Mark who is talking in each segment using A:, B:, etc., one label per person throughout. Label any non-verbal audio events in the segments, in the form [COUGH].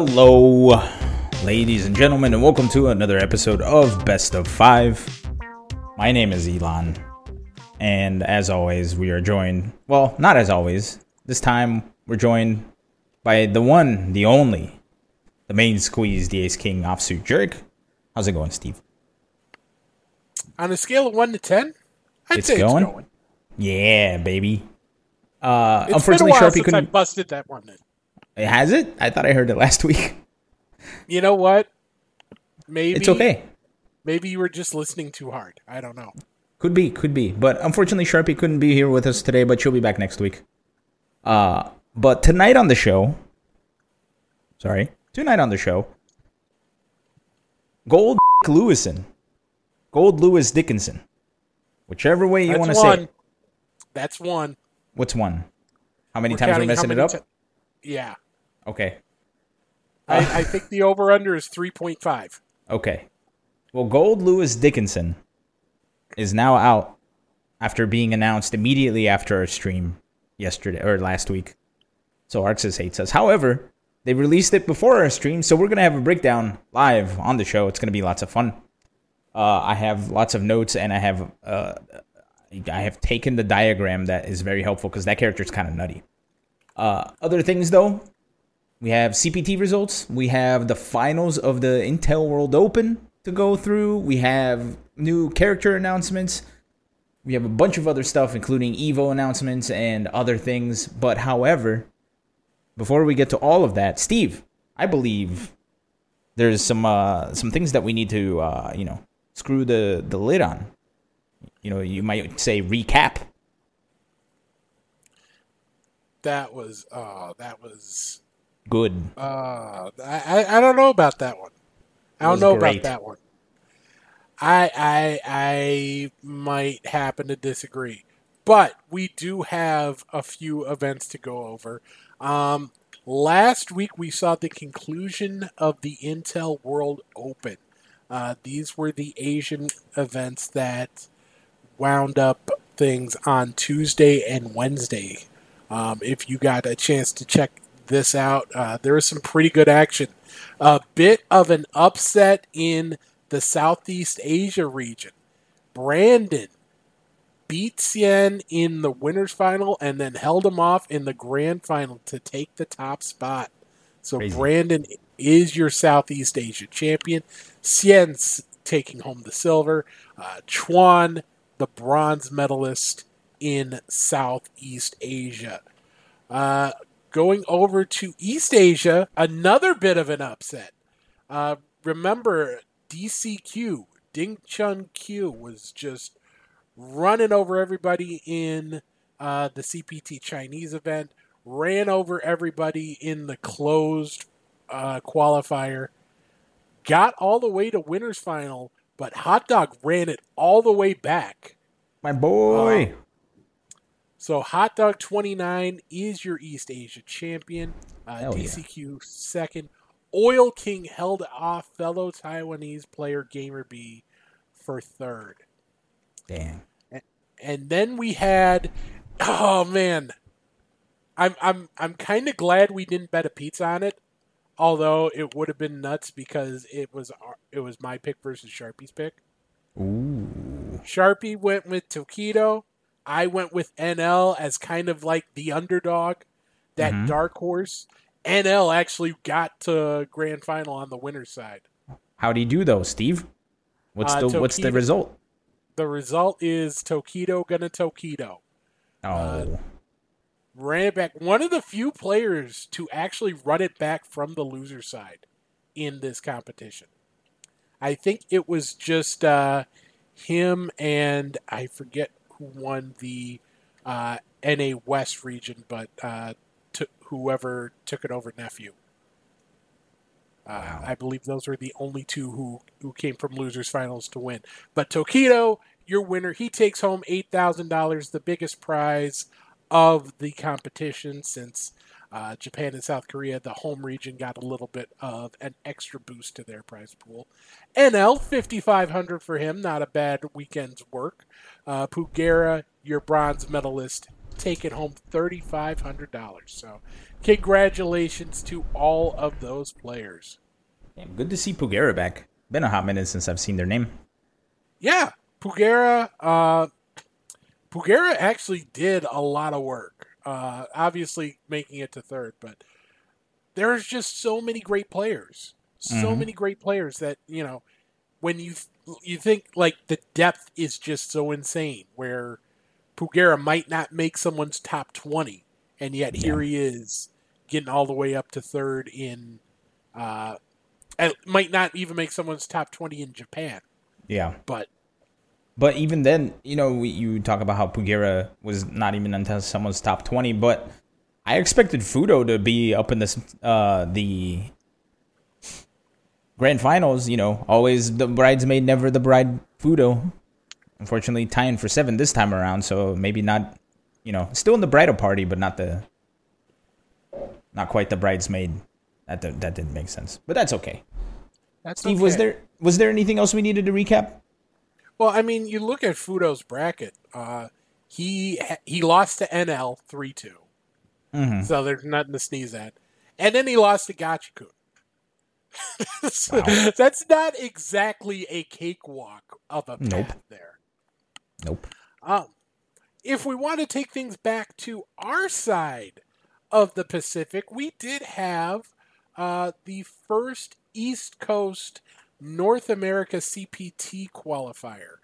A: Hello, ladies and gentlemen, and welcome to another episode of Best of Five. My name is Elon, and as always, we are joined. Well, not as always. This time, we're joined by the one, the only, the main squeeze, the Ace King offsuit jerk. How's it going, Steve?
B: On a scale of one to ten, I'd
A: It's
B: say
A: going?
B: it's going.
A: Yeah, baby. Uh,
B: It's
A: unfortunately,
B: been a while
A: Sharpie
B: since
A: couldn't.
B: busted that one. In.
A: Has it? I thought I heard it last [LAUGHS] week.
B: You know what? Maybe
A: It's okay.
B: Maybe you were just listening too hard. I don't know.
A: Could be, could be. But unfortunately, Sharpie couldn't be here with us today, but she'll be back next week. Uh, but tonight on the show, sorry, tonight on the show, Gold [LAUGHS] Lewison, Goldlewis Dickinson, whichever way you want to say it.
B: That's one.
A: What's one? How many
B: We're
A: times we're messing it up?
B: ti- yeah.
A: Okay,
B: I, I think the over under is three point five.
A: okay. Well, Goldlewis Dickinson is now out after being announced immediately after our stream yesterday or last week. So ArcSys hates us. However, they released it before our stream, so we're gonna have a breakdown live on the show. It's gonna be lots of fun. Uh, I have lots of notes, and I have uh, I have taken the diagram that is very helpful because that character is kind of nutty. Uh, other things though, we have CPT results. We have the finals of the Intel World Open to go through. We have new character announcements. We have a bunch of other stuff, including Evo announcements and other things. But however, before we get to all of that, Steve, I believe there's some uh, some things that we need to uh, you know screw the the lid on. You know, you might say recap.
B: That was uh that was
A: Good.
B: uh I, I don't know about that one. I don't know
A: great.
B: about that one. I I I might happen to disagree. But we do have a few events to go over. Um last week we saw the conclusion of the Intel World Open. Uh, these were the Asian events that wound up things on Tuesday and Wednesday. Um, if you got a chance to check this out, uh, there was some pretty good action. A bit of an upset in the Southeast Asia region. Brandon beat Cien in the winners final and then held him off in the grand final to take the top spot. So
A: Crazy.
B: Brandon is your Southeast Asia champion. Cien's taking home the silver. Uh, Chuan, the bronze medalist in Southeast Asia. Uh, going over to East Asia, another bit of an upset. Uh, remember, DCQ, Ding Chun Q, was just running over everybody in uh, the CPT Chinese event, ran over everybody in the closed uh, qualifier, got all the way to winners final, but Hot Dog ran it all the way back.
A: My boy.
B: So Hot Dog 29 is your East Asia champion. Uh,
A: Hell yeah.
B: DCQ second. Oil King held off fellow Taiwanese player GamerBee for third.
A: Damn.
B: And then we had oh man. I'm I'm I'm kind of glad we didn't bet a pizza on it. Although it would have been nuts because it was our, it was my pick versus Sharpie's pick.
A: Ooh.
B: Sharpie went with Tokido. I went with NL as kind of like the underdog, that
A: Mhm.
B: dark horse. NL actually got to grand final on the winner's side.
A: How'd he do though, Steve? What's
B: Uh,
A: the what's the result?
B: The result is Tokido gonna Tokido.
A: Oh,
B: uh, Ran it back. One of the few players to actually run it back from the loser side in this competition. I think it was just uh, him and I forget who won the uh, NA West region, but uh, to whoever took it over nephew. Uh,
A: Wow.
B: I believe those were the only two who, who came from losers finals to win. But Tokido, your winner, he takes home eight thousand dollars, the biggest prize of the competition since uh, Japan and South Korea, the home region, got a little bit of an extra boost to their prize pool. NL fifty five hundred for him, not a bad weekend's work. Uh, Pugera, your bronze medalist, taking home $3,500. So, congratulations to all of those players.
A: Damn, good to see Pugera back. Been a hot minute since I've seen their name.
B: Yeah, Pugera. Uh, Pugera actually did a lot of work. Uh, obviously, making it to third, but there's just so many great players. So
A: Mhm.
B: many great players that you know when you you think like the depth is just so insane. Where Pugera might not make someone's top twenty, and yet here he is getting all the way up to third in. Uh, and might not even make someone's top twenty in Japan,
A: Yeah.
B: but
A: But even then, you know, we- you talk about how Pugera was not even until someone's top 20, but I expected Fudo to be up in this uh the grand finals, you know, always the bridesmaid, never the bride Fudo. Unfortunately, tying for 7 this time around, so maybe not, you know, still in the bridal party, but not the not quite the bridesmaid. That that didn't make sense. But that's okay.
B: that's
A: Steve, was there was there anything else we needed to recap?
B: Well, I mean, you look at Fudo's bracket. Uh, he he lost to NL three two,
A: Mhm.
B: so there's nothing to sneeze at. And then he lost to Gachikun. [LAUGHS] So
A: Wow.
B: That's not exactly a cakewalk of a path
A: Nope.
B: there.
A: Nope.
B: Um, if we want to take things back to our side of the Pacific, we did have uh, the first East Coast North America CPT qualifier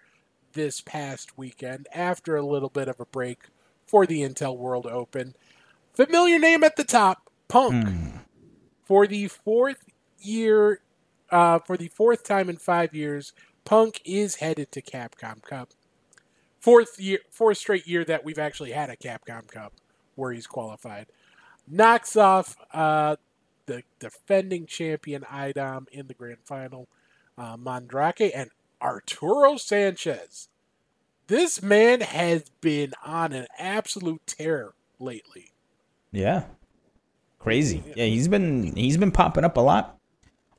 B: this past weekend after a little bit of a break for the Intel World Open. Familiar name at the top, Punk,
A: Hmm.
B: for the fourth year, uh, for the fourth time in five years, Punk is headed to Capcom Cup. Fourth year, fourth straight year that we've actually had a Capcom Cup where he's qualified. Knocks off uh, the defending champion Idom in the grand final, uh, Mandrake and Arturo Sanchez. This man has been on an absolute tear lately.
A: Yeah. Crazy. Yeah, he's been he's been popping up a lot.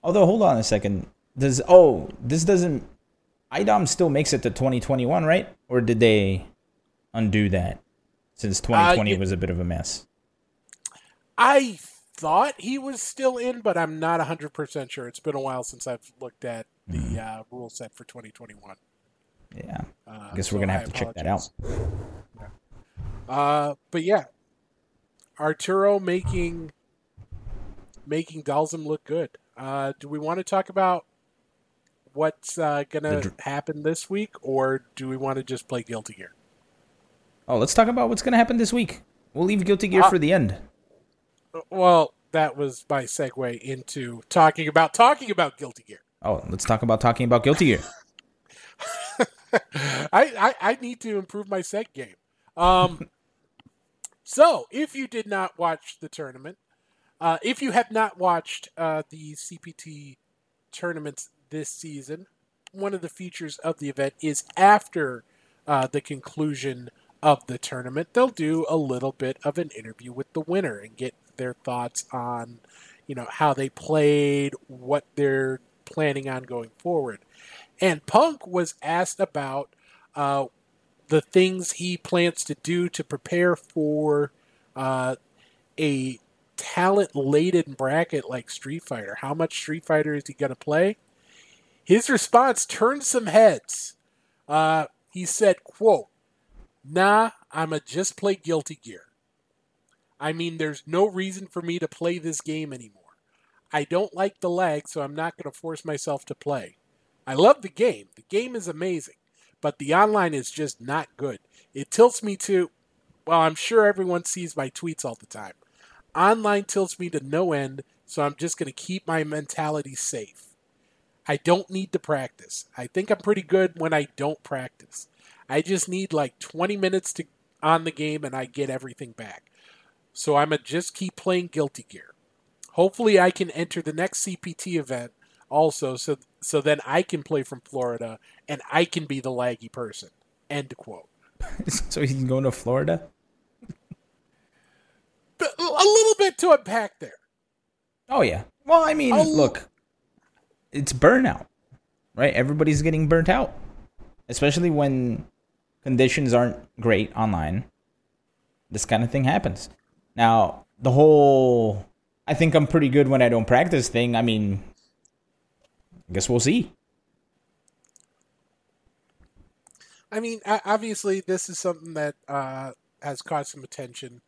A: Although hold on a second. Does oh, this doesn't IDOM still makes it to 2021, right? Or did they undo that since 2020
B: yeah.
A: was a bit of a mess?
B: I thought he was still in, but I'm not 100% sure. It's been a while since I've looked at the uh, rule set for 2021.
A: Yeah.
B: Uh,
A: I guess we're going to
B: I
A: have to check that out.
B: apologize. Uh, but yeah, Arturo making making Dhalsim look good. Uh, do we want to talk about what's uh, going to
A: dr-
B: happen this week, or do we want to just play Guilty Gear?
A: Oh, let's talk about what's going to happen this week. We'll leave Guilty Gear
B: Uh,
A: for the end.
B: Well, that was my segue into talking about talking about Guilty Gear.
A: Oh, let's talk about talking about Guilty Gear. [LAUGHS]
B: I, I I need to improve my set game. Um, [LAUGHS] so if you did not watch the tournament, uh, if you have not watched uh, the CPT tournaments this season, one of the features of the event is after uh, the conclusion of the tournament, they'll do a little bit of an interview with the winner and get their thoughts on, you know, how they played, what they're planning on going forward. And Punk was asked about uh, the things he plans to do to prepare for uh, a talent laden bracket like Street Fighter. How much Street Fighter is he going to play? His response turned some heads. Uh, he said, quote, Nah, I'ma just play Guilty Gear. I mean, there's no reason for me to play this game anymore. I don't like the lag, so I'm not going to force myself to play. I love the game. The game is amazing, but the online is just not good. It tilts me to, well, I'm sure everyone sees my tweets all the time. Online tilts me to no end, so I'm just going to keep my mentality safe. I don't need to practice. I think I'm pretty good when I don't practice. I just need like 20 minutes to on the game and I get everything back. So I'm gonna just keep playing Guilty Gear. Hopefully I can enter the next CPT event also so so then I can play from Florida and I can be the laggy person. End quote. [LAUGHS]
A: so he's going to Florida?
B: A little bit to unpack there.
A: Oh yeah. Well, I mean, look, it's burnout, right? Everybody's getting burnt out, especially when conditions aren't great online. this kind of thing happens. Now, the whole I think I'm pretty good when I don't practice thing. I mean, I guess we'll see.
B: I mean, obviously, this is something that uh, has caught some attention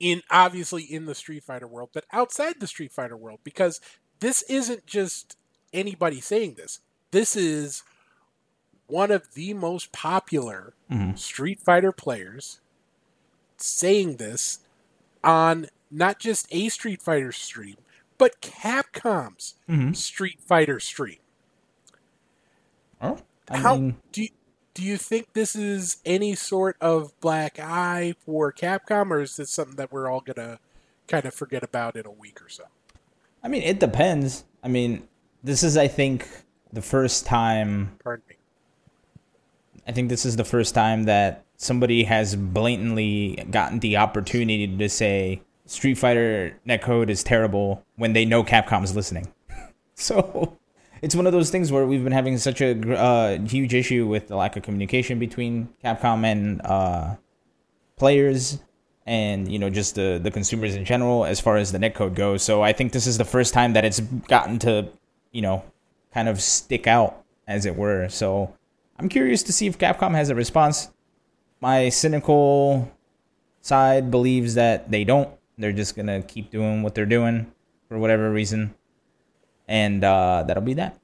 B: in obviously in the Street Fighter world, but outside the Street Fighter world, because this isn't just anybody saying this. This is one of the most popular mm-hmm. Street Fighter players saying this on not just a Street Fighter stream, but Capcom's mm-hmm. Street Fighter stream.
A: Oh, I
B: How mean... do you, do you think this is any sort of black eye for Capcom, or is this something that we're all gonna kind of forget about in a week or so?
A: I mean, it depends. I mean, this is, I think, the first time.
B: Pardon me.
A: I think this is the first time that somebody has blatantly gotten the opportunity to say Street Fighter netcode is terrible when they know Capcom's listening. [LAUGHS] so it's one of those things where we've been having such a uh, huge issue with the lack of communication between Capcom and uh, players and you know just the the consumers in general as far as the netcode goes. So I think this is the first time that it's gotten to you know kind of stick out as it were. So I'm curious to see if Capcom has a response. My cynical side believes that they don't. They're just gonna keep doing what they're doing for whatever reason, and uh, that'll be that.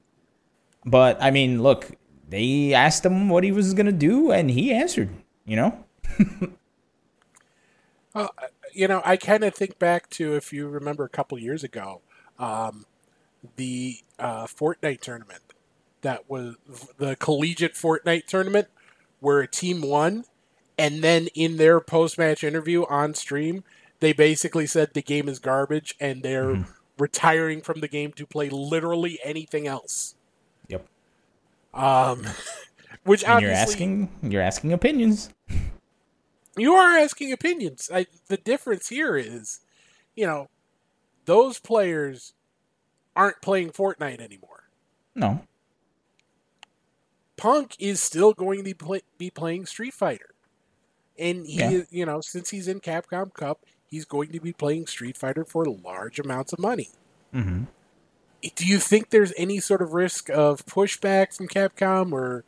A: But I mean, look, they asked him what he was gonna do, and he answered. You know. [LAUGHS]
B: You know, I kind of think back to if you remember a couple years ago, um, the uh, Fortnite tournament. That was the collegiate Fortnite tournament where a team won, and then in their post match interview on stream, they basically said the game is garbage and they're mm-hmm. retiring from the game to play literally anything else.
A: Yep.
B: Um, [LAUGHS] which
A: and you're asking you're asking opinions.
B: You are asking opinions. I, the difference here is, you know, those players aren't playing Fortnite anymore.
A: No.
B: Punk is still going to play, be playing Street Fighter. And he, yeah. you know, since he's in Capcom Cup, he's going to be playing Street Fighter for large amounts of money.
A: Mm-hmm.
B: Do you think there's any sort of risk of pushback from Capcom or,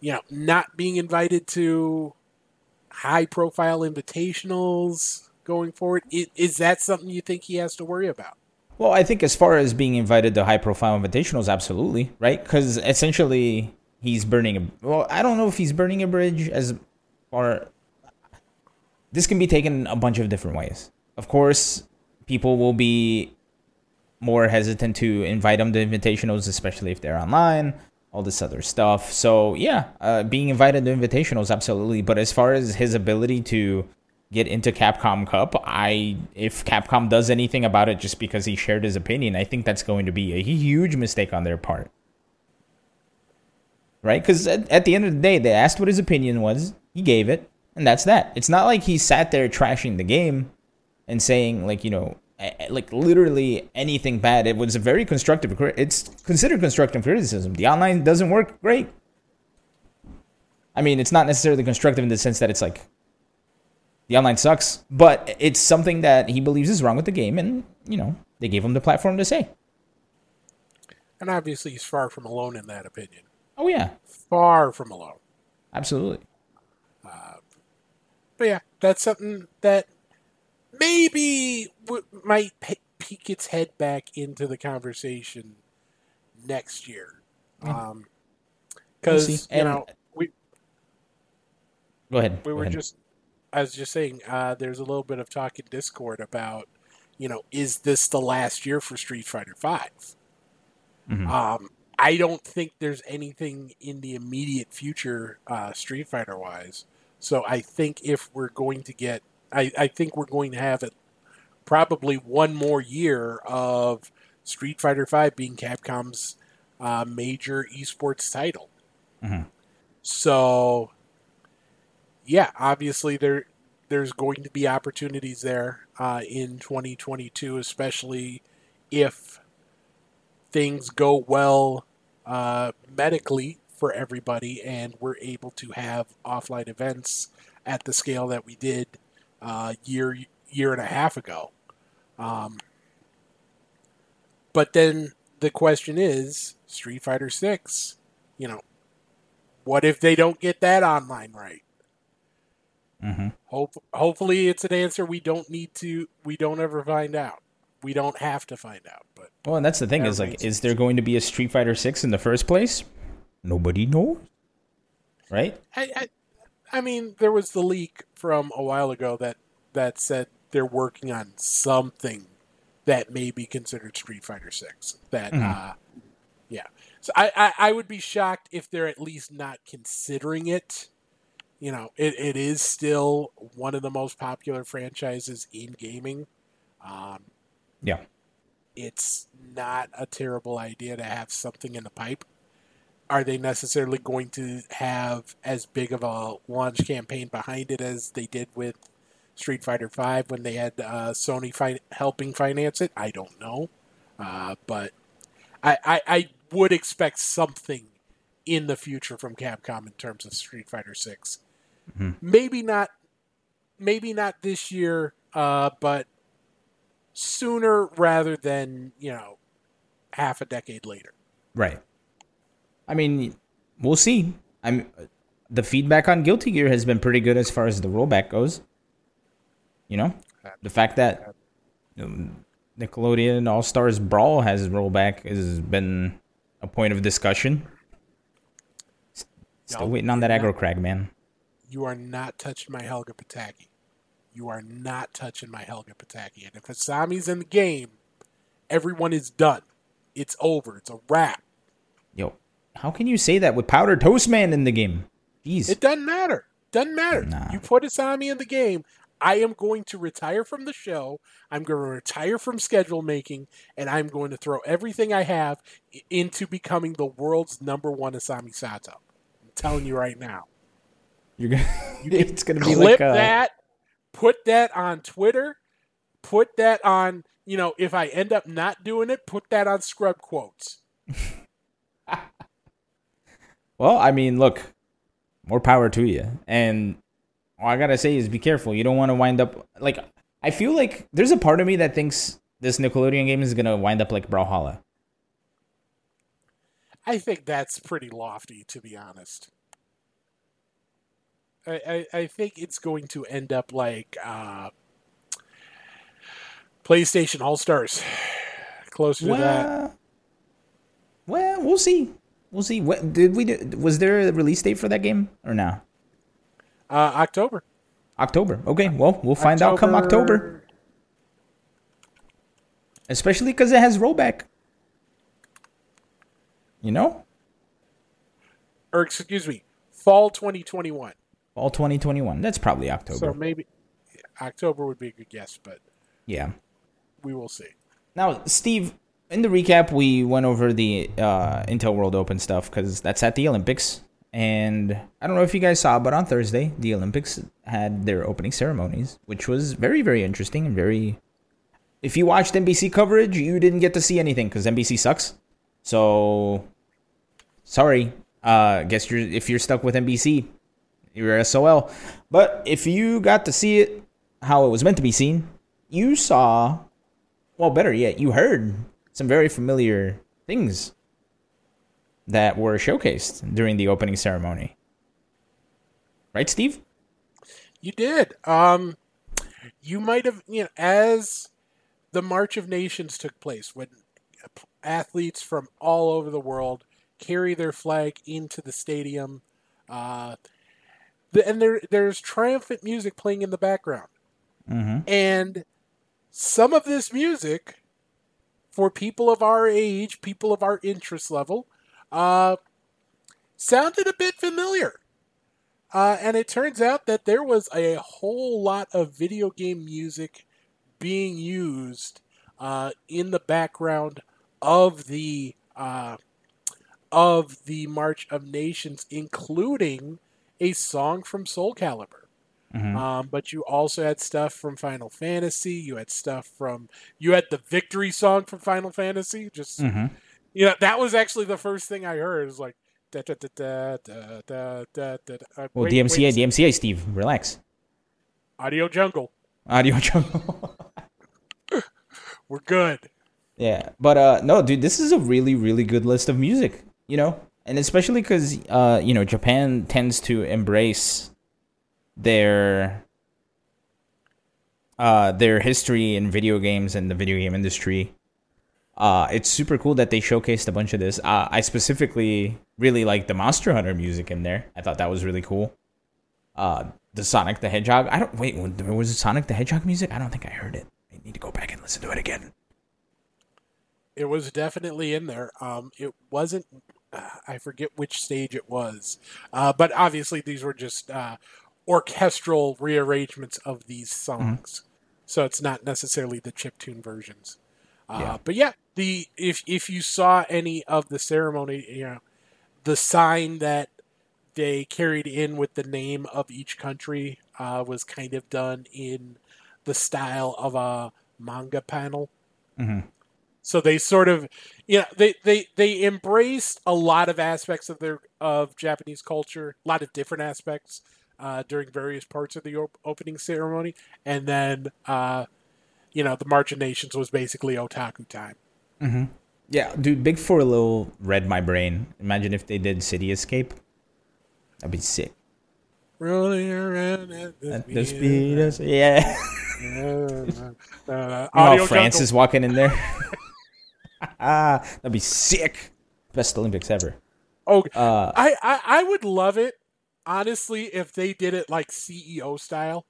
B: you know, not being invited to high profile invitationals going forward? Is that something you think he has to worry about?
A: Well, I think as far as being invited to high profile invitationals, absolutely, right? Because essentially he's burning a. Well, I don't know if he's burning a bridge as far. This can be taken a bunch of different ways. Of course, people will be more hesitant to invite him to invitationals, especially if they're online all this other stuff. So yeah, uh, being invited to invitationals, absolutely. But as far as his ability to get into Capcom Cup, I if Capcom does anything about it just because he shared his opinion, I think that's going to be a huge mistake on their part. Right? Because at, at the end of the day, they asked what his opinion was, he gave it, and that's that. It's not like he sat there trashing the game and saying like you know like literally anything bad. It was a very constructive. It's considered constructive criticism. The online doesn't work great. I mean, it's not necessarily constructive in the sense that it's like the online sucks, but it's something that he believes is wrong with the game, and you know they gave him the platform to say.
B: And obviously, he's far from alone in that opinion.
A: Oh yeah,
B: far from alone.
A: Absolutely.
B: But yeah, that's something that maybe w- might peek its head back into the conversation next year. Um, because we'll you know we
A: go ahead.
B: We
A: go
B: were
A: ahead.
B: just, I was just saying, uh, there's a little bit of talk in Discord about, you know, is this the last year for Street Fighter 5 mm-hmm. Um, I don't think there's anything in the immediate future, uh, Street Fighter wise. So I think if we're going to get I, I think we're going to have it probably one more year of Street Fighter V being Capcom's uh, major esports title.
A: Mm-hmm.
B: So, yeah, obviously there there's going to be opportunities there uh, in 2022, especially if things go well uh, medically for everybody, and we're able to have offline events at the scale that we did uh, year year and a half ago. Um, but then the question is, Street Fighter Six, you know, what if they don't get that online right?
A: Mm-hmm.
B: Hope, hopefully, it's an answer we don't need to. We don't ever find out. We don't have to find out. But
A: Well, and that's the thing is like, is there going to be a Street Fighter Six in the first place? Nobody knows, right?
B: I, I, I mean, there was the leak from a while ago that that said they're working on something that may be considered Street Fighter Six. That,
A: Mhm.
B: uh, yeah. So I, I, I would be shocked if they're at least not considering it. You know, it, it is still one of the most popular franchises in gaming. Um,
A: Yeah.
B: it's not a terrible idea to have something in the pipe. Are they necessarily going to have as big of a launch campaign behind it as they did with Street Fighter V when they had uh, Sony fi- helping finance it? I don't know, uh, but I, I, I would expect something in the future from Capcom in terms of Street Fighter Six.
A: Mhm.
B: Maybe not, maybe not this year, uh, but sooner rather than you know half a decade later.
A: Right. I mean, we'll see. I'm the feedback on Guilty Gear has been pretty good as far as the rollback goes. You know, the fact that um, Nickelodeon All Stars Brawl has rollback has been a point of discussion. Still
B: No,
A: waiting on that aggro crag, man.
B: You are not touching my Helga Pataki. You are not touching my Helga Pataki. And if Asami's in the game, everyone is done. It's over. It's a wrap.
A: Yo, how can you say that with Powder Toast Man in the game? Jeez.
B: It doesn't matter. Doesn't matter.
A: Nah.
B: You put Asami in the game. I am going to retire from the show. I'm going to retire from schedule making, and I'm going to throw everything I have into becoming the world's number one Asami Sato. I'm telling you right now.
A: You're gonna. [LAUGHS] [LAUGHS] it's gonna be
B: clip
A: like uh,
B: that, put that on Twitter, put that on, you know, if I end up not doing it, put that on scrub quotes. [LAUGHS]
A: Well, I mean, look, more power to you. And all I gotta say is be careful. You don't want to wind up like. I feel like there's a part of me that thinks this Nickelodeon game is gonna wind up like Brawlhalla.
B: I think that's pretty lofty, to be honest. I, I, I think it's going to end up like uh, PlayStation All Stars. [SIGHS] Closer to that.
A: Well, well, we'll see. We'll see. What did we do? Was there a release date for that game or no?
B: Uh, October.
A: October. Okay. Well, we'll find out come October. Especially because it has rollback. You know,
B: Or, excuse me, fall 2021.
A: fall 2021. That's probably October.
B: So maybe October would be a good guess, but
A: yeah.
B: we will see.
A: Now, Steve, in the recap, we went over the uh, Intel World Open stuff because that's at the Olympics. And I don't know if you guys saw, but on Thursday, the Olympics had their opening ceremonies, which was very, very interesting and very. If you watched NBC coverage, you didn't get to see anything because NBC sucks. So, sorry. Uh, guess you're if you're stuck with NBC, you're SOL. But if you got to see it how it was meant to be seen, you saw well, better yet, you heard some very familiar things that were showcased during the opening ceremony. Right, Steve?
B: You did. Um, you might have, you know, as the March of Nations took place, when athletes from all over the world carry their flag into the stadium, uh, the, and there there's triumphant music playing in the background,
A: Mm-hmm.
B: and some of this music, for people of our age, people of our interest level, uh, sounded a bit familiar. Uh, and it turns out that there was a whole lot of video game music being used uh, in the background of the uh, of the March of Nations, including a song from Soul Calibur.
A: Mhm.
B: Um, but you also had stuff from Final Fantasy. You had stuff from you had the victory song from Final Fantasy. Just
A: Mm-hmm.
B: you know, that was actually the first thing I heard. It was like da da da da da da da. da. Uh,
A: Well,
B: wait- wait
A: DMCA,
B: second.
A: DMCA, Steve, relax.
B: Audio Jungle.
A: Audio Jungle. [LAUGHS]
B: We're good.
A: Yeah, but uh, no, dude, this is a really, really good list of music. You know, and especially because uh, you know, Japan tends to embrace their uh their history in video games and the video game industry. Uh, it's super cool that they showcased a bunch of this. Uh, I specifically really like the Monster Hunter music in there. I thought that was really cool. Uh, the Sonic the Hedgehog. I don't wait. Was it Sonic the Hedgehog music? I don't think I heard it. I need to go back and listen to it again.
B: It was definitely in there. Um, it wasn't. Uh, I forget which stage it was, uh, but obviously these were just uh, orchestral rearrangements of these songs, so it's not necessarily the chip tune versions. Uh,
A: Yeah.
B: But yeah, the if if you saw any of the ceremony, you know, the sign that they carried in with the name of each country uh, was kind of done in the style of a manga panel.
A: Mhm.
B: So they sort of, you know, they, they, they embraced a lot of aspects of their of Japanese culture, a lot of different aspects uh, during various parts of the op- opening ceremony, and then, uh, you know, the March of Nations was basically otaku time.
A: Yeah, dude, Big Four Little read my brain. Imagine if they did City Escape. That'd be sick.
B: Rolling around at the,
A: At the
B: speed
A: of- yeah. [LAUGHS] [LAUGHS]
B: uh, Audio
A: France
B: Jungle.
A: is walking in there. ah, [LAUGHS] that'd be sick. Best Olympics ever.
B: Oh,
A: Uh,
B: I, I I would love it, honestly, if they did it like CEO style,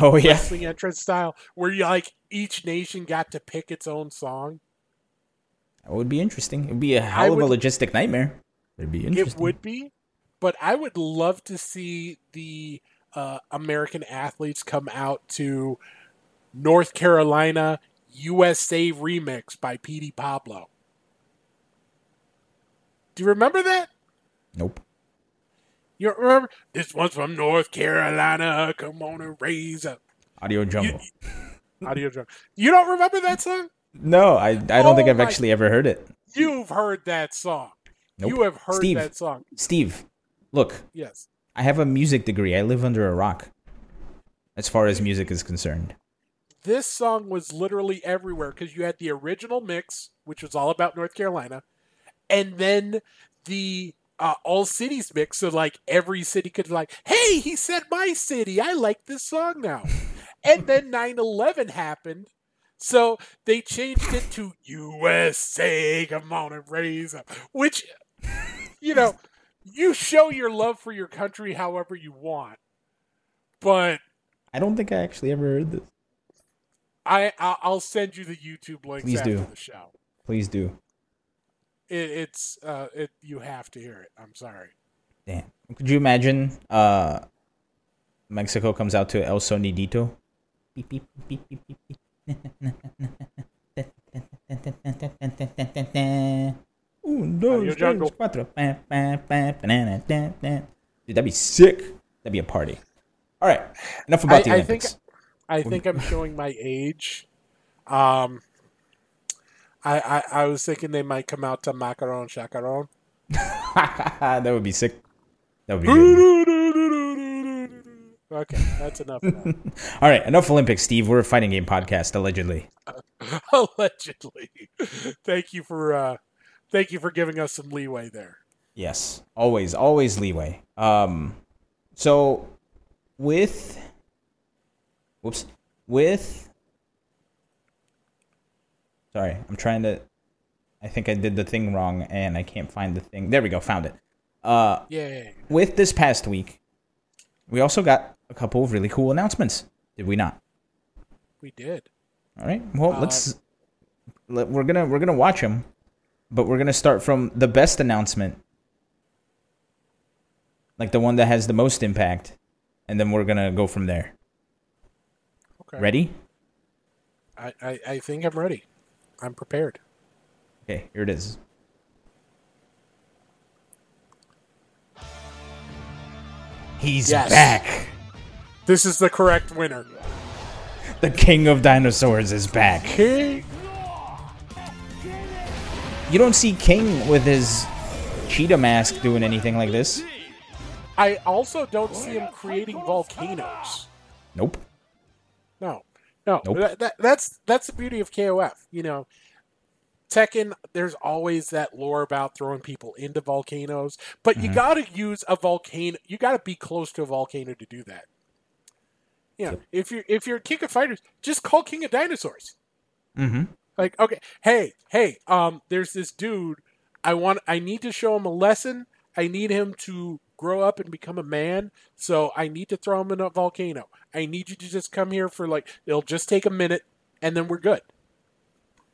A: oh yeah.
B: wrestling entrance style, where you like each nation got to pick its own song.
A: That would be interesting. It'd be a hell of
B: would-
A: a logistic nightmare. It'd be interesting.
B: It would be, but I would love to see the uh, American athletes come out to North Carolina USA remix by Petey Pablo. Do you remember that?
A: Nope.
B: You remember this one's from North Carolina. Come on and raise up.
A: Audio Jungle. [LAUGHS]
B: Audio drunk. You don't remember that song?
A: no, I I don't think
B: Oh
A: I've
B: my-
A: actually ever heard it.
B: You've heard that song.
A: Nope.
B: You have heard
A: Steve.
B: that song.
A: Steve, look,
B: Yes.
A: I have a music degree. I live under a rock. As far as music is concerned.
B: This song was literally everywhere because you had the original mix, which was all about North Carolina, and then the uh, all cities mix. So like every city could like, "Hey, he said my city. I like this song now." [LAUGHS] and then 9/11 happened, so they changed it to USA. Come on and raise up, which you know, you show your love for your country however you want, but
A: I don't think I actually ever heard this.
B: I I'll send you the YouTube link
A: Please
B: after
A: do.
B: the show.
A: Please do.
B: It, it's uh, it you have to hear it. I'm sorry.
A: Damn. Could you imagine uh Mexico comes out to El Sonidito? Beep, beep, beep, beep, beep, beep. Un, dos, tres, cuatro. Dude, that'd be sick. That'd be a party. All right. Enough about
B: I-
A: the
B: I think-
A: Olympics.
B: I think I'm showing my age. Um, I, I I was thinking they might come out to Macaron Chacaron. [LAUGHS]
A: that would be sick. That would be good. [LAUGHS]
B: Okay, that's enough. That. [LAUGHS]
A: All right. Enough Olympics, Steve. We're a fighting game podcast, allegedly.
B: Allegedly. thank you for uh, thank you for giving us some leeway there.
A: Yes, always, always leeway. Um, so with, whoops, with. Sorry, I'm trying to. I think I did the thing wrong, and I can't find the thing. There we go, found it. Uh,
B: Yay!
A: with this past week, we also got a couple of really cool announcements. Did we not?
B: We did.
A: All right. Well, let's. Let, we're gonna we're gonna watch them, but we're gonna start from the best announcement, like the one that has the most impact, and then we're gonna go from there.
B: Okay.
A: Ready?
B: I, I I think I'm ready. I'm prepared.
A: Okay, here it is. He's
B: Yes.
A: back.
B: This is the correct winner.
A: The king of dinosaurs is back.
B: King.
A: You don't see King with his cheetah mask doing anything like this.
B: I also don't see him creating volcanoes.
A: Nope.
B: No,
A: Nope.
B: that, that, that's that's the beauty of KOF. You know, Tekken. There's always that lore about throwing people into volcanoes, but you
A: Mhm.
B: got to use a volcano. You got to be close to a volcano to do that. You know,
A: Yep.
B: if you're if you're King of Fighters, just call King of Dinosaurs.
A: Mm-hmm.
B: Like, okay, hey, hey, um, there's this dude. I want. I need to show him a lesson. I need him to grow up and become a man. So I need to throw him in a volcano. I need you to just come here for like. It'll just take a minute, and then we're good.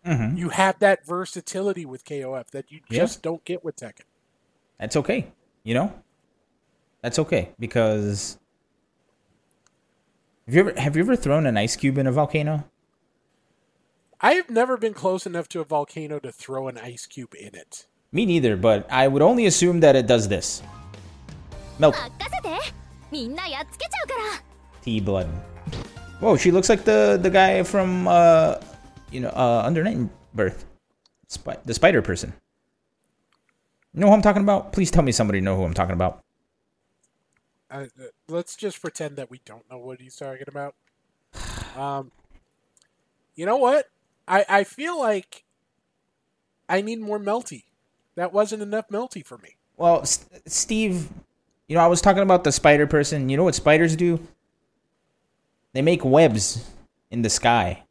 A: Mm-hmm.
B: You have that versatility with KOF that you
A: Yeah.
B: just don't get with Tekken.
A: That's okay. You know, that's okay because have you ever have you ever thrown an ice cube in a volcano?
B: I have never been close enough to a volcano to throw an ice cube in it.
A: Me neither, but I would only assume that it does this.
C: Nope.
A: Tea blood. Whoa, she looks like the, the guy from, uh, you know, uh, Under Birth. Spy the spider person. You know who I'm talking about? Please tell me somebody know who I'm talking about.
B: Uh, let's just pretend that we don't know what he's talking about. Um, you know what? I, I feel like I need more melty. That wasn't enough melty for me.
A: Well, S Steve you know I was talking about the spider person. You know what spiders do? They make webs in the sky,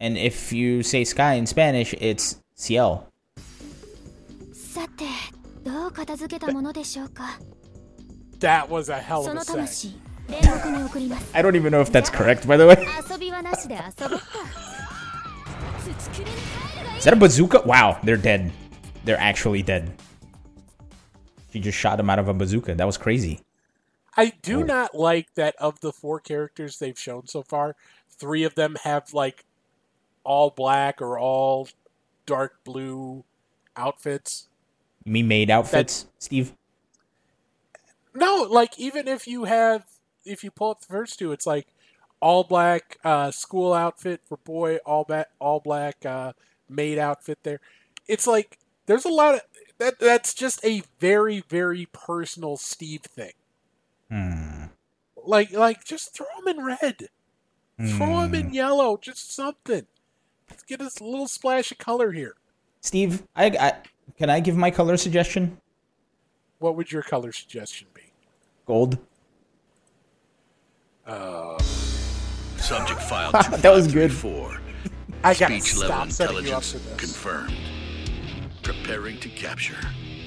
A: and if you say sky in Spanish, it's ciel.
C: さてどう片付けたものでしょうか
B: That was a hell
C: そ
B: of a
C: の
B: set.
C: 魂煉[LAUGHS] 獄に送ります
A: I don't even know if that's correct, by the way.
C: 遊びはなしで遊ぼっか土くれに帰るがいい
A: Is that a bazooka? Wow, they're dead. They're actually dead. She just shot him out of a bazooka. That was crazy.
B: I do
A: Oh.
B: not like that of the four characters they've shown so far, three of them have like all black or all dark blue outfits.
A: You mean made outfits, Steve?
B: No, like even if you have if you pull up the first two, it's like all black uh, school outfit for boy, all ba- all black uh, maid outfit there. It's like there's a lot of that. That's just a very very personal Steve thing.
A: Hmm.
B: Like like just throw them in red, throw them in yellow, just something. Let's get a little splash of color here.
A: Steve, I, I can I give my color suggestion?
B: What would your color suggestion be?
A: Gold.
D: Subject file [LAUGHS]
A: That was good.
D: 2534.
B: I gotta
D: Speech level
B: stop setting you up
D: intelligence
B: this.
D: confirmed. Preparing to capture.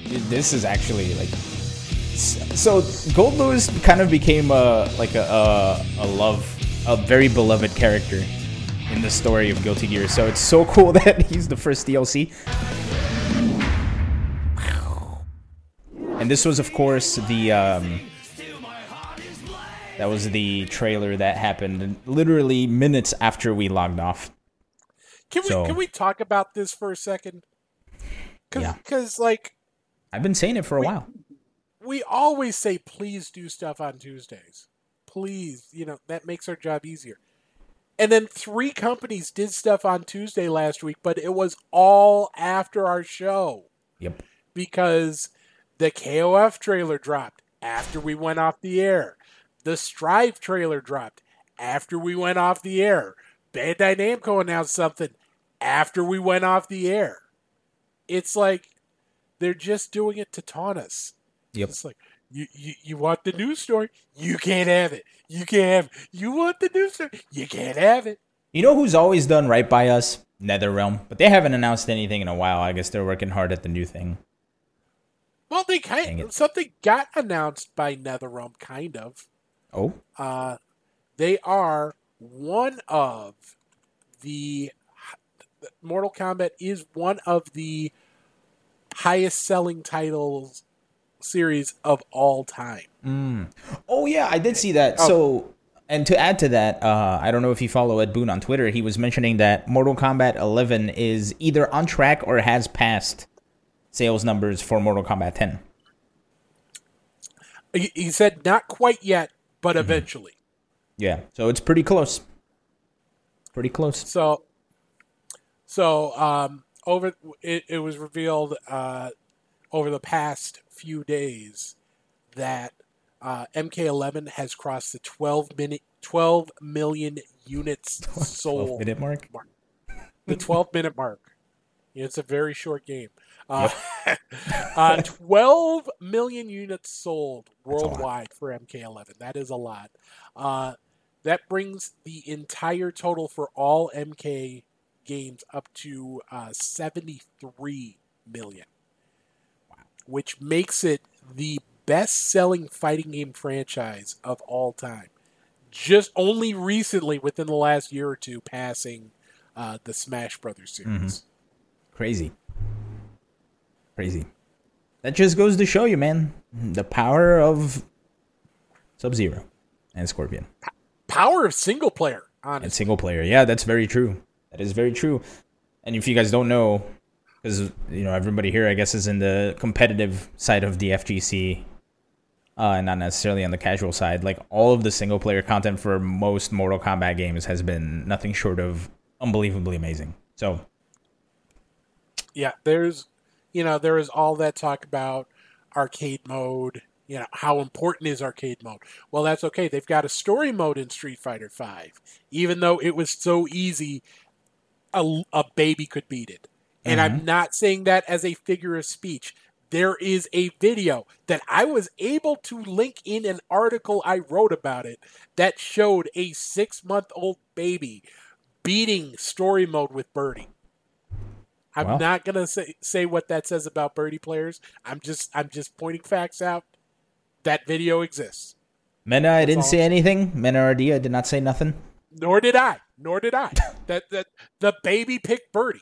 A: This is actually like so. Goldlewis kind of became a like a a, a love, a very beloved character in the story of Guilty Gear. So it's so cool [LAUGHS] that he's the first DLC. And this was, of course, the um, that was the trailer that happened literally minutes after we logged off.
B: Can we
A: So-
B: can we talk about this for a second?
A: Yeah.
B: Because like
A: I've been saying it for a while.
B: we always say, please do stuff on Tuesdays. Please, you know that makes our job easier. And then three companies did stuff on Tuesday last week, but it was all after our show
A: Yep.
B: because the KOF trailer dropped after we went off the air. The Strive trailer dropped after we went off the air. Bandai Namco announced something after we went off the air. It's like they're just doing it to taunt us.
A: Yep.
B: It's like you, you you want the news story, you can't have it. You can't have it. You want the news story, you can't have it.
A: You know who's always done right by us? NetherRealm. But they haven't announced anything in a while. I guess they're working hard at the new thing.
B: Well, they kind
A: it.
B: something got announced by NetherRealm, kind of.
A: Oh?
B: Uh, they are one of the Mortal Kombat is one of the highest selling titles series of all time.
A: Oh yeah, I did see that.
B: Oh.
A: So and to add to that, uh, I don't know if you follow Ed Boon on Twitter. He was mentioning that Mortal Kombat 11 is either on track or has passed sales numbers for Mortal Kombat 10.
B: He, he said not quite yet, but
A: Mm-hmm.
B: eventually.
A: Yeah, so it's pretty close. Pretty close.
B: So, so um, over it, it was revealed uh, over the past few days that uh, MK11 has crossed the 12 minute 12 million units [LAUGHS]
A: 12
B: sold.
A: minute mark.
B: The 12 minute mark. It's a very short game. Uh, [LAUGHS] uh, 12 million units sold worldwide for MK11. That is a lot. Uh, that brings the entire total for all MK games up to uh, 73 million, which makes it the best selling fighting game franchise of all time. Just only recently, within the last year or two, passing uh, the Smash Brothers series.
A: Crazy. Crazy. That just goes to show you, man, the power of Sub Zero and Scorpion.
B: Power of single player,
A: and
B: honestly.
A: single player. Yeah, that's very true. That is very true. And if you guys don't know, because you know everybody here, I guess, is in the competitive side of the FGC, uh, and not necessarily on the casual side. Like all of the single player content for most Mortal Kombat games has been nothing short of unbelievably amazing. So
B: yeah, there's, you know, there is all that talk about arcade mode. You know, how important is arcade mode? Well, that's okay. They've got a story mode in Street Fighter Five, even though it was so easy, a, a baby could beat it. And I'm mm-hmm. not saying that as a figure of speech. There is a video that I was able to link in an article I wrote about it that showed a six month old baby beating story mode with Birdie. I'm
A: Wow.
B: not gonna say say what that says about Birdie players. I'm just I'm just pointing facts out. That video exists.
A: Mena, I didn't say anything. Mena Ardia did not say nothing.
B: Nor did I. Nor did I. that that the baby picked Birdie.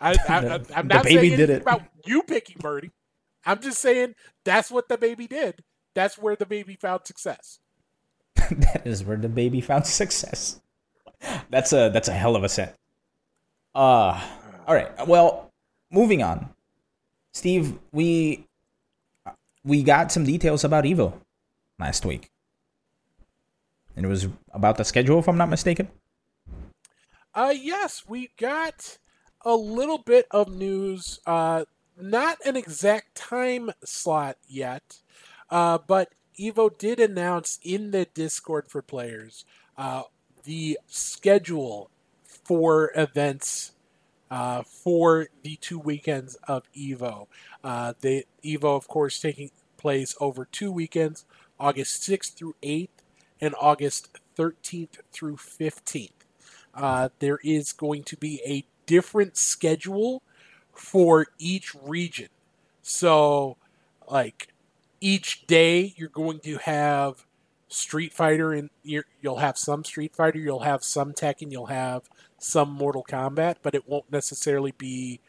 B: I, I, I, [LAUGHS] I'm
A: the
B: not
A: baby
B: saying
A: did it.
B: about you picking Birdie. I'm just saying that's what the baby did. That's where the baby found success. [LAUGHS]
A: that is where the baby found success. That's a that's a hell of a set. Uh all right. Well, moving on. Steve, we we got some details about Evo last week. And it was about the schedule if I'm not mistaken.
B: Uh, yes, we got a little bit of news. Uh, not an exact time slot yet, uh, but Evo did announce in the Discord for players uh, the schedule for events uh, for the two weekends of Evo. Uh, the Evo, of course, taking place over two weekends, August 6th through 8th and August 13th through 15th uh, there is going to be a different schedule for each region. So, like each day, you're going to have Street Fighter, and you'll have some Street Fighter, you'll have some Tekken, you'll have some Mortal Kombat, but it won't necessarily be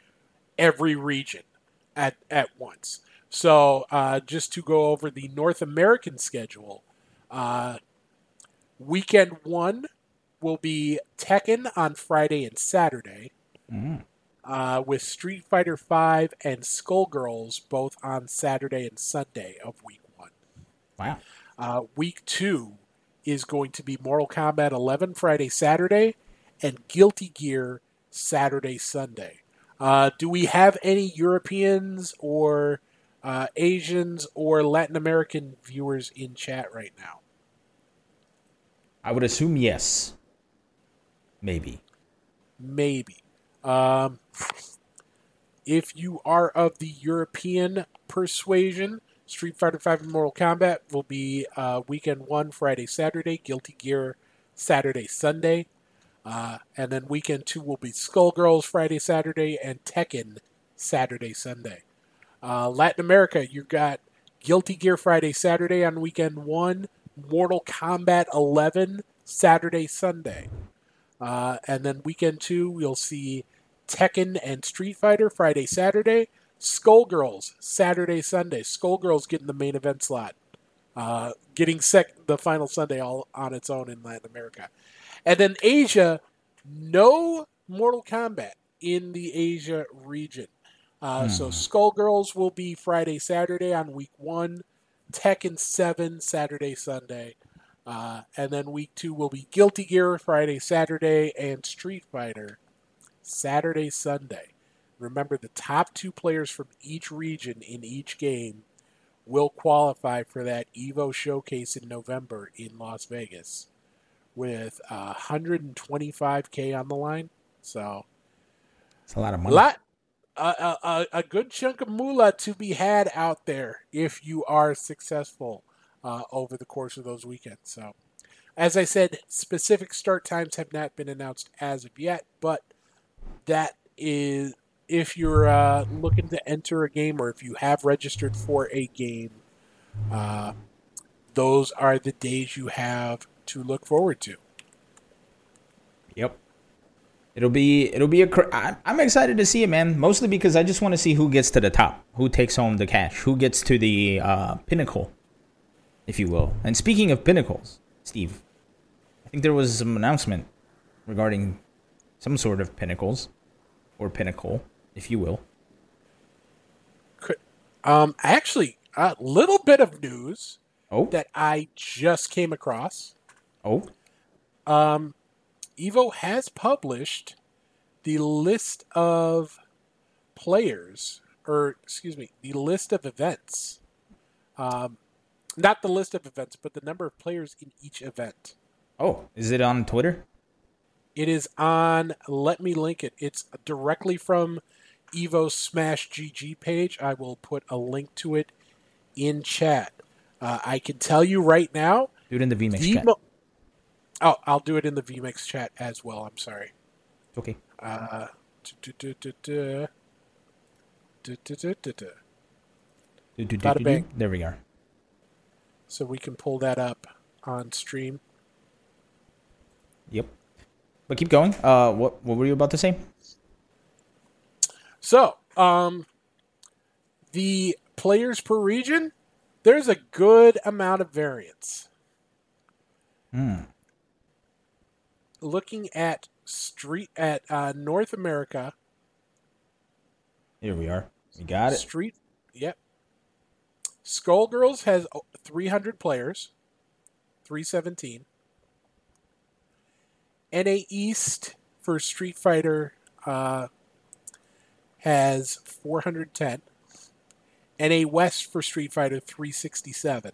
B: every region at at once. So, uh, just to go over the North American schedule, uh, weekend one will be Tekken on Friday and Saturday, uh, with Street Fighter V and Skullgirls both on Saturday and Sunday of week one.
A: Wow.
B: Uh, week two is going to be Mortal Kombat 11 Friday, Saturday, and Guilty Gear Saturday, Sunday. Uh, do we have any Europeans or uh, Asians or Latin American viewers in chat right now?
A: I would assume yes. Maybe.
B: Maybe. Um, if you are of the European persuasion, Street Fighter V and Mortal Kombat will be uh, weekend one, Friday, Saturday. Guilty Gear, Saturday, Sunday. Uh, and then weekend two will be Skullgirls, Friday, Saturday, and Tekken, Saturday, Sunday. Uh, Latin America, you've got Guilty Gear Friday, Saturday on weekend one, Mortal Kombat 11, Saturday, Sunday. Uh, and then weekend two, we'll see Tekken and Street Fighter Friday, Saturday. Skullgirls Saturday, Sunday. Skullgirls getting the main event slot, uh, getting sec- the final Sunday all on its own in Latin America. And then Asia, no Mortal Kombat in the Asia region. Uh, So Skullgirls will be Friday, Saturday on week one. Tekken 7 Saturday, Sunday. Uh, and then week two will be Guilty Gear Friday, Saturday, and Street Fighter Saturday, Sunday. Remember, the top two players from each region in each game will qualify for that Evo showcase in November in Las Vegas with uh, 125k on the line. So
A: It's a lot of
B: a
A: money.
B: lot, a, a, good chunk of moolah to be had out there if you are successful uh, over the course of those weekends. So, as I said, specific start times have not been announced as of yet, but that is if you're uh, looking to enter a game or if you have registered for a game, uh, those are the days you have to look forward to.
A: Yep. It'll be it'll be a. cr- I'm excited to see it, man. Mostly because I just want to see who gets to the top, who takes home the cash, who gets to the uh, pinnacle, if you will. And speaking of pinnacles, Steve, I think there was some announcement regarding some sort of pinnacles or pinnacle, if you will.
B: Um, actually, a little bit of news
A: Oh,
B: that I just came across.
A: oh,
B: Um, Evo has published the list of players, or excuse me, the list of events. Um, not the list of events, but the number of players in each event.
A: oh! Is it on Twitter?
B: It is on. Let me link it. It's directly from Evo Smash GG page. I will put a link to it in chat. Uh, I can tell you right now.
A: Do it in the VMix
B: the
A: chat.
B: mo- oh, I'll do it in the VMix chat as well. I'm sorry.
A: Okay.
B: Uh, Bada.
A: There we are.
B: So we can pull that up on stream.
A: Yep. But keep going. Uh, what what were you about to say?
B: So, um, the players per region, there's a good amount of variance.
A: Hmm.
B: Looking at street at uh, North America,
A: Here we are. We got it.
B: street, yep. Skullgirls has 300 players, 317. NA East for Street Fighter uh, has 410. NA West for Street Fighter 367.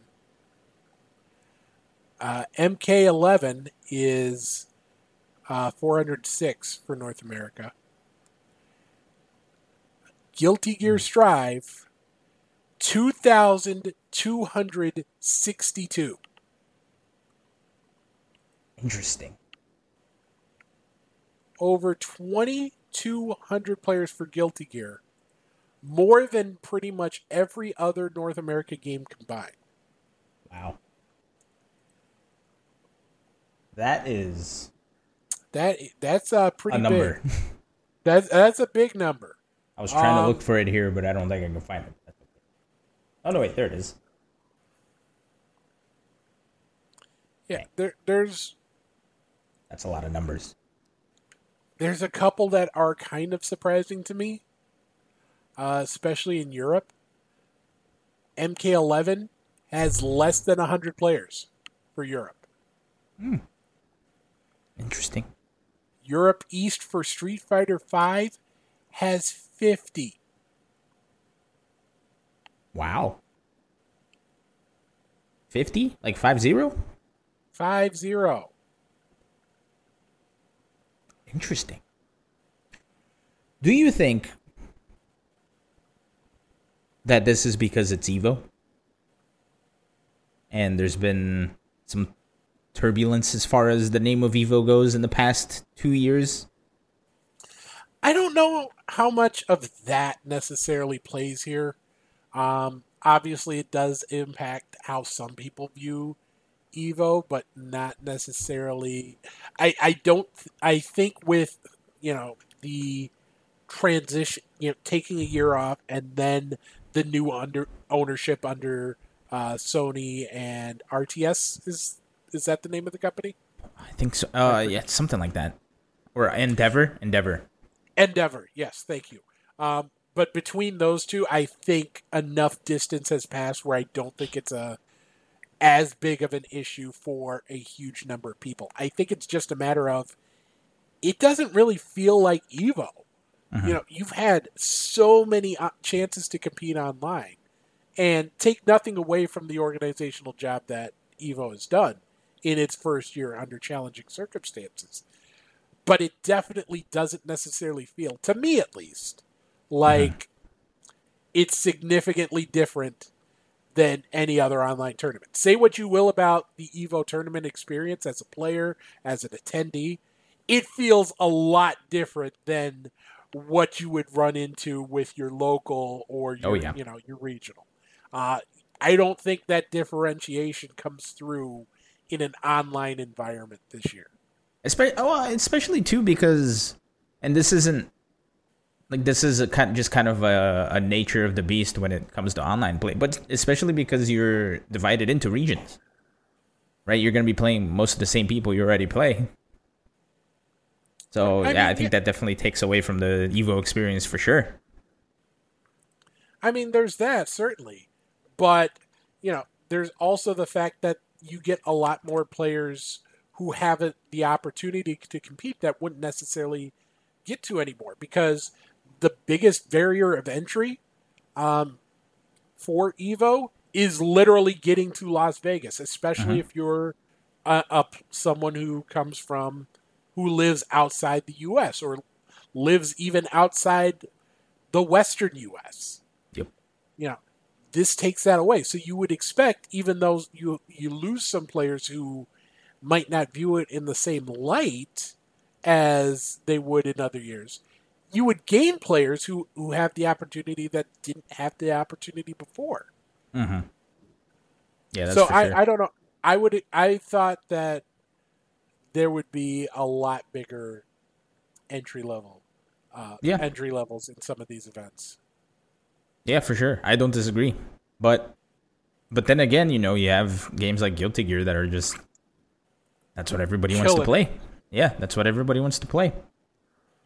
B: Uh, MK11 is uh, 406 for North America. Guilty Gear Strive 2,262.
A: Interesting.
B: Over 2,200 players for Guilty Gear. More than pretty much every other North America game combined.
A: Wow. That is
B: That that's uh, pretty
A: a number.
B: big. [LAUGHS] That's that's a big number.
A: I was trying to
B: Um,
A: look for it here, but I don't think I can find it. Oh no, wait, there it is.
B: Yeah, there there's
A: That's a lot of numbers.
B: there's a couple that are kind of surprising to me, uh, especially in Europe. MK11 has less than 100 players for Europe. Hmm.
A: Interesting.
B: Europe East for Street Fighter 5 has 50.
A: Wow. Fifty? Like five zero?
B: 5 0.
A: Interesting. Do you think that this is because it's Evo? And there's been some turbulence as far as the name of Evo goes in the past two years?
B: I don't know how much of that necessarily plays here. Um, obviously, it does impact how some people view Evo, but not necessarily. I, I don't. I think with you know the transition, you know, taking a year off and then the new under ownership under uh, Sony and RTS is is that the name of the company?
A: I think so. Uh, yeah, it's something like that. Or Endeavor? Endeavor.
B: Endeavor, yes, thank you. Um, but between those two, I think enough distance has passed where I don't think it's a as big of an issue for a huge number of people. I think it's just a matter of it doesn't really feel like Evo. You know, you've had so many chances to compete online, And take nothing away from the organizational job that Evo has done in its first year under challenging circumstances. But it definitely doesn't necessarily feel, to me at least, like it's significantly different than any other online tournament. Say what you will about the Evo tournament experience as a player, as an attendee, it feels a lot different than what you would run into with your local or your,
A: Oh, yeah.
B: you know your regional. Uh, I don't think that differentiation comes through in an online environment this year.
A: Especially, oh, well, especially too because, and this isn't like this is a kind just kind of a, a nature of the beast when it comes to online play, but especially because you're divided into regions, right? You're going to be playing most of the same people you already play. So
B: I
A: yeah, I think
B: yeah.
A: that definitely takes away from the Evo experience for sure.
B: I mean, there's that certainly, but you know, there's also the fact that you get a lot more players who haven't the opportunity to compete that wouldn't necessarily get to anymore because the biggest barrier of entry um, for Evo is literally getting to Las Vegas, especially
A: Mhm.
B: if you're uh, up someone who comes from who lives outside the U.S. or lives even outside the Western U.S.
A: Yep.
B: You know, this takes that away. So you would expect, even though you you lose some players who might not view it in the same light as they would in other years, you would gain players who who have the opportunity that didn't have the opportunity before.
A: Mm-hmm. Yeah, that's
B: so I,
A: sure.
B: I don't know. I would I thought that there would be a lot bigger entry level uh,
A: Yeah.
B: entry levels in some of these events.
A: Yeah, for sure. I don't disagree. But but then again, you know, you have games like Guilty Gear that are just that's what everybody wants to play. Yeah, that's what everybody wants to play.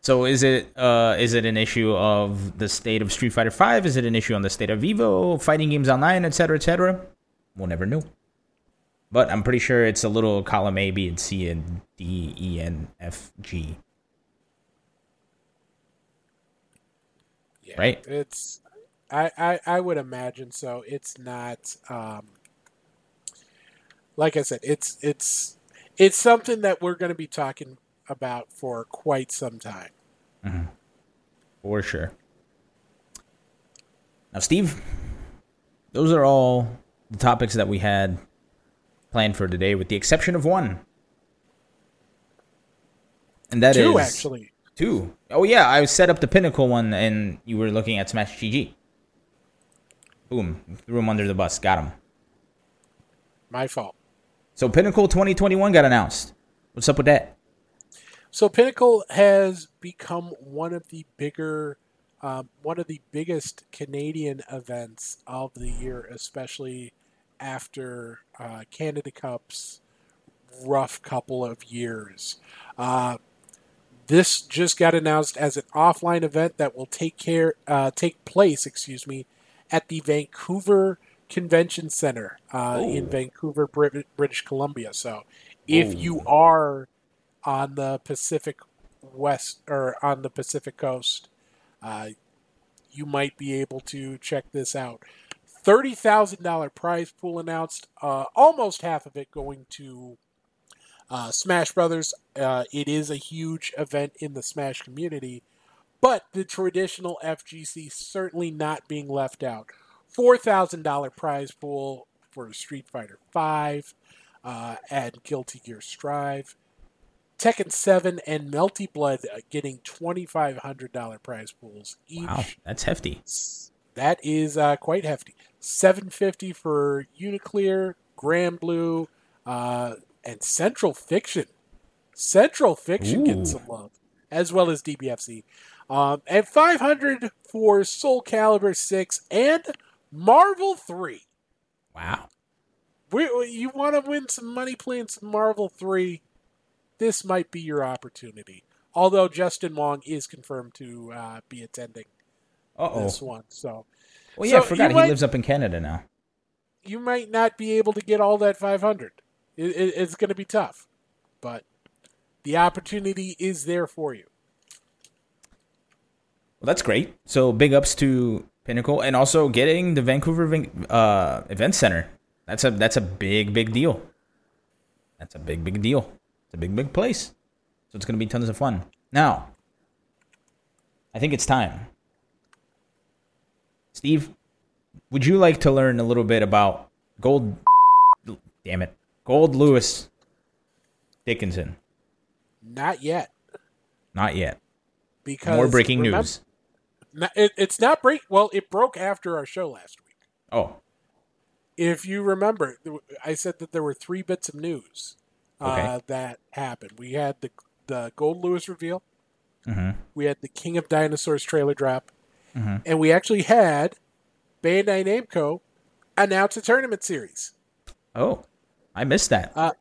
A: So is it uh is it an issue of the state of Street Fighter 5? Is it an issue on the state of Evo, fighting games online, etc., etc.? We'll never know. But I'm pretty sure it's a little column A, B, and C, and D, E, N, F, G.
B: Yeah,
A: Right.
B: It's I, I I would imagine so. It's not um like I said, it's it's it's something that we're going to be talking about for quite some time.
A: For sure. Now, Steve, those are all the topics that we had planned for today, with the exception of one. And that is
B: Two actually.
A: Two. Oh, yeah, I set up the Pinnacle one, and you were looking at Smash GG. Boom. Threw him under the bus. Got him.
B: My fault.
A: So, Pinnacle 2021 got announced. What's up with that?
B: So Pinnacle has become one of the bigger, um, one of the biggest Canadian events of the year, especially after uh, Canada Cup's rough couple of years. Uh, this just got announced as an offline event that will take care, uh, take place, excuse me, at the Vancouver Convention Center uh, in. Vancouver, Brit- British Columbia. So, if
A: Oh.
B: you are on the Pacific West or on the Pacific Coast, uh, you might be able to check this out. Thirty thousand dollar prize pool announced. Uh, almost half of it going to uh, Smash Brothers. Uh, it is a huge event in the Smash community, but the traditional FGC certainly not being left out. Four thousand dollar prize pool for Street Fighter Five uh, and Guilty Gear Strive. Tekken 7 and Melty Blood uh, getting $2,500 prize pools each.
A: Wow, that's hefty.
B: That is uh, quite hefty. 750 for UNICLR, Grand Blue, uh, and Central Fiction. Central Fiction
A: Ooh.
B: getting some love, as well as DBFC. Um, and 500 for Soul Calibur 6 and Marvel 3.
A: Wow.
B: We, you want to win some money playing some Marvel 3? This might be your opportunity. Although Justin Wong is confirmed to uh, be attending
A: Uh oh.
B: this one, so
A: Well, yeah, I forgot he
B: might-
A: lives up in Canada now.
B: you might not be able to get all that 500. It, it, it's going to be tough, but the opportunity is there for you.
A: Well, that's great. So big ups to Pinnacle, and also getting the Vancouver uh, Event Center. That's a that's a big big deal. That's a big big deal. It's a big big place. So it's gonna be tons of fun. Now, I think it's time. Steve, would you like to learn a little bit about Gold? Damn it, Goldlewis Dickinson.
B: Not yet,
A: Not yet.
B: because
A: More breaking
B: remember-
A: news.
B: It, it's not break. Well, it broke after our show last week.
A: Oh,
B: If you remember, I said that there were three bits of news uh,
A: Okay.
B: that happened. We had the the Goldlewis reveal.
A: Mhm.
B: We had the King of Dinosaurs trailer drop,
A: Mhm.
B: and we actually had Bandai Namco announce a tournament series.
A: oh, I missed that.
B: Uh,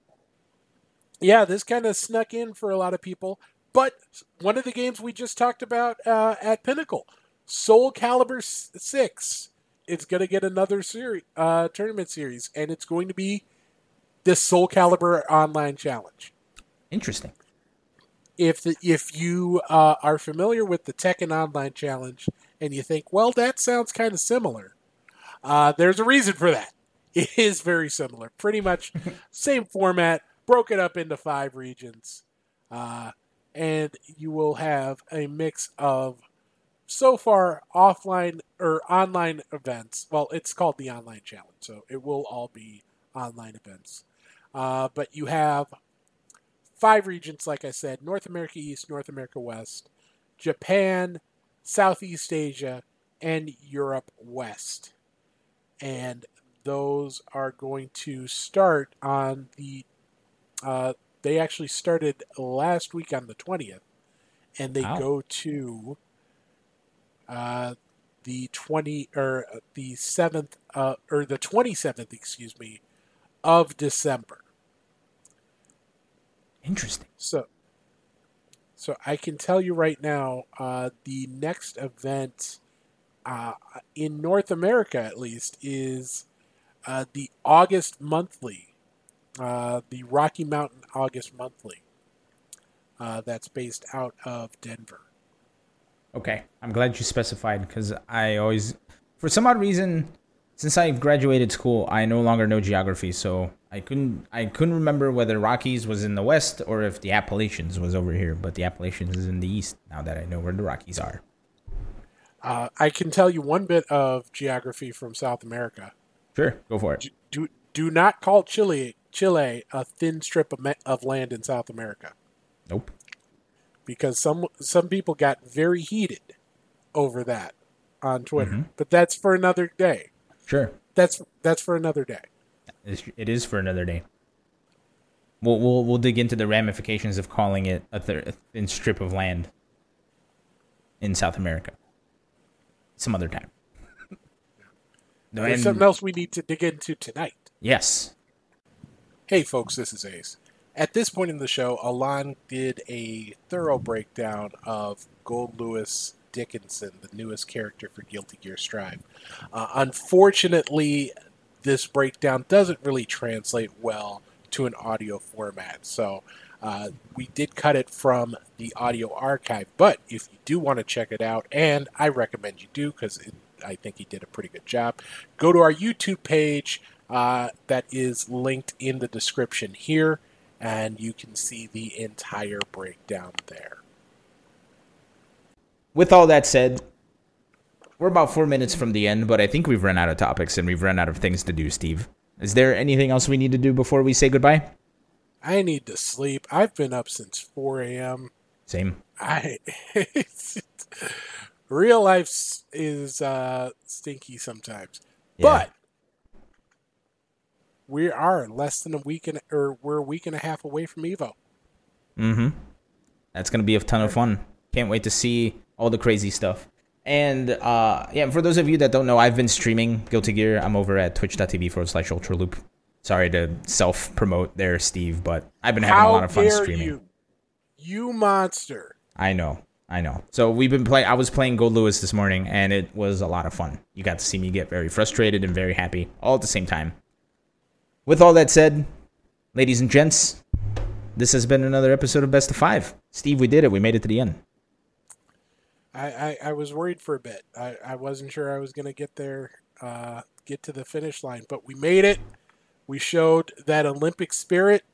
B: Yeah, this kind of snuck in for a lot of people. But one of the games we just talked about uh, at Pinnacle, Soul Calibur Six, is going to get another series, uh, tournament series, and it's going to be the Soul Calibur Online Challenge.
A: Interesting.
B: If the, if you uh, are familiar with the Tekken Online Challenge and you think, well, that sounds kind of similar, uh, there's a reason for that. [LAUGHS] It is very similar, pretty much [LAUGHS] same format, broken up into five regions, uh, and you will have a mix of so far offline or online events. Well, it's called the Online Challenge, so it will all be online events. Uh, but you have five regions, like I said North America East, North America West, Japan, Southeast Asia, and Europe West. And those are going to start on the. Uh, they actually started last week on the 20th, and they
A: Wow.
B: go to uh, the 20 or uh, the 7th uh, or the 27th, excuse me, of December.
A: Interesting.
B: So, so I can tell you right now, uh, the next event uh, in North America, at least, is uh, the August monthly, uh, the Rocky Mountain August monthly. Uh, that's based out of Denver.
A: Okay, I'm glad you specified because I always, for some odd reason, since I graduated school, I no longer know geography, so I couldn't I couldn't remember whether Rockies was in the west or if the Appalachians was over here. But the Appalachians is in the east. Now that I know where the Rockies are.
B: Uh, I can tell you one bit of geography from South America.
A: Sure, go for it.
B: Do do not call Chile Chile a thin strip of, of land in South America.
A: Nope.
B: Because some some people got very heated over that on Twitter.
A: Mhm.
B: But that's for another day.
A: Sure,
B: That's that's for another day.
A: It's- for another day. We'll we'll we'll dig into the ramifications of calling it a thin strip of land in South America. Some other time. [LAUGHS]
B: There's
A: and-
B: something else we need to dig into tonight.
A: yes.
B: Hey folks, this is Ace. At this point in the show, Alon did a thorough breakdown of Goldlewis Dickinson, the newest character for Guilty Gear Strive. Uh, unfortunately, this breakdown doesn't really translate well to an audio format, so uh, we did cut it from the audio archive. But if you do want to check it out, and I recommend you do because I think he did a pretty good job, go to our YouTube page uh, that is linked in the description here, and you can see the entire breakdown there.
A: With all that said, we're about four minutes from the end, but I think we've run out of topics and we've run out of things to do, Steve. Is there anything else we need to do before we say goodbye?
B: I need to sleep. I've been up since 4 a.m.
A: Same.
B: I [LAUGHS] real life is uh, stinky sometimes,
A: Yeah.
B: but we are less than a week and or we're a week and a half away from Evo.
A: Mm-hmm. That's gonna be a ton of fun. Can't wait to see all the crazy stuff. And uh, yeah, for those of you that don't know, I've been streaming Guilty Gear. I'm over at twitch.tv forward slash ultra loop. Sorry to self promote there, Steve, but I've been having
B: How
A: a lot of fun
B: dare
A: streaming.
B: you, you monster!
A: I know, I know. So we've been playing. I was playing Goldlewis this morning, and it was a lot of fun. You got to see me get very frustrated and very happy all at the same time. With all that said, ladies and gents, this has been another episode of Best of Five. Steve, we did it. We made it to the end.
B: I, I, I was worried for a bit. I, I wasn't sure I was going to get there, uh, get to the finish line, but we made it. We showed that Olympic spirit.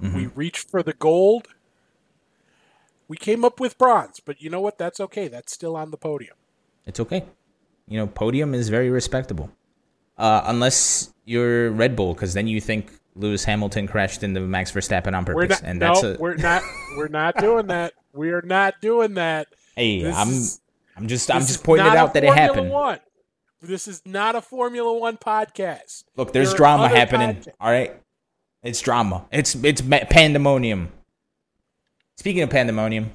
B: We reached for the gold. We came up with bronze, but you know what? That's okay. That's still on the podium.
A: It's okay. You know, podium is very respectable. Uh, unless you're Red Bull, because then you think Lewis Hamilton crashed into Max Verstappen on purpose,
B: not.
A: and
B: no,
A: that's a
B: we're not. We're not doing that. We are not doing that.
A: hey.
B: This
A: I'm
B: is-
A: I'm just I'm just pointing it out that it happened.
B: One. This is not a Formula One podcast.
A: Look, there's
B: There
A: drama happening.
B: podcasts.
A: All right, it's drama. It's it's pandemonium. Speaking of pandemonium,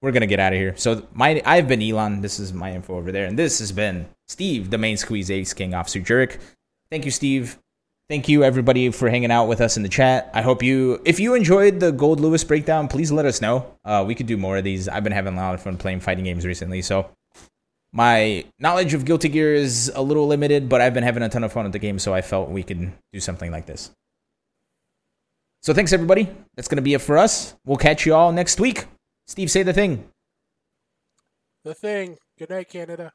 A: we're gonna get out of here. So my I've been Elon. This is my info over there, and this has been Steve, the main squeeze ace king officer Jurek. Thank you, Steve. Thank you everybody for hanging out with us in the chat. I hope you if you enjoyed the Goldlewis breakdown, please let us know. Uh, we could do more of these. I've been having a lot of fun playing fighting games recently, so my knowledge of Guilty Gear is a little limited, but I've been having a ton of fun with the game, so I felt we could do something like this. So thanks everybody. That's gonna be it for us. We'll catch you all next week. Steve, say the thing.
B: The thing. Good night, Canada.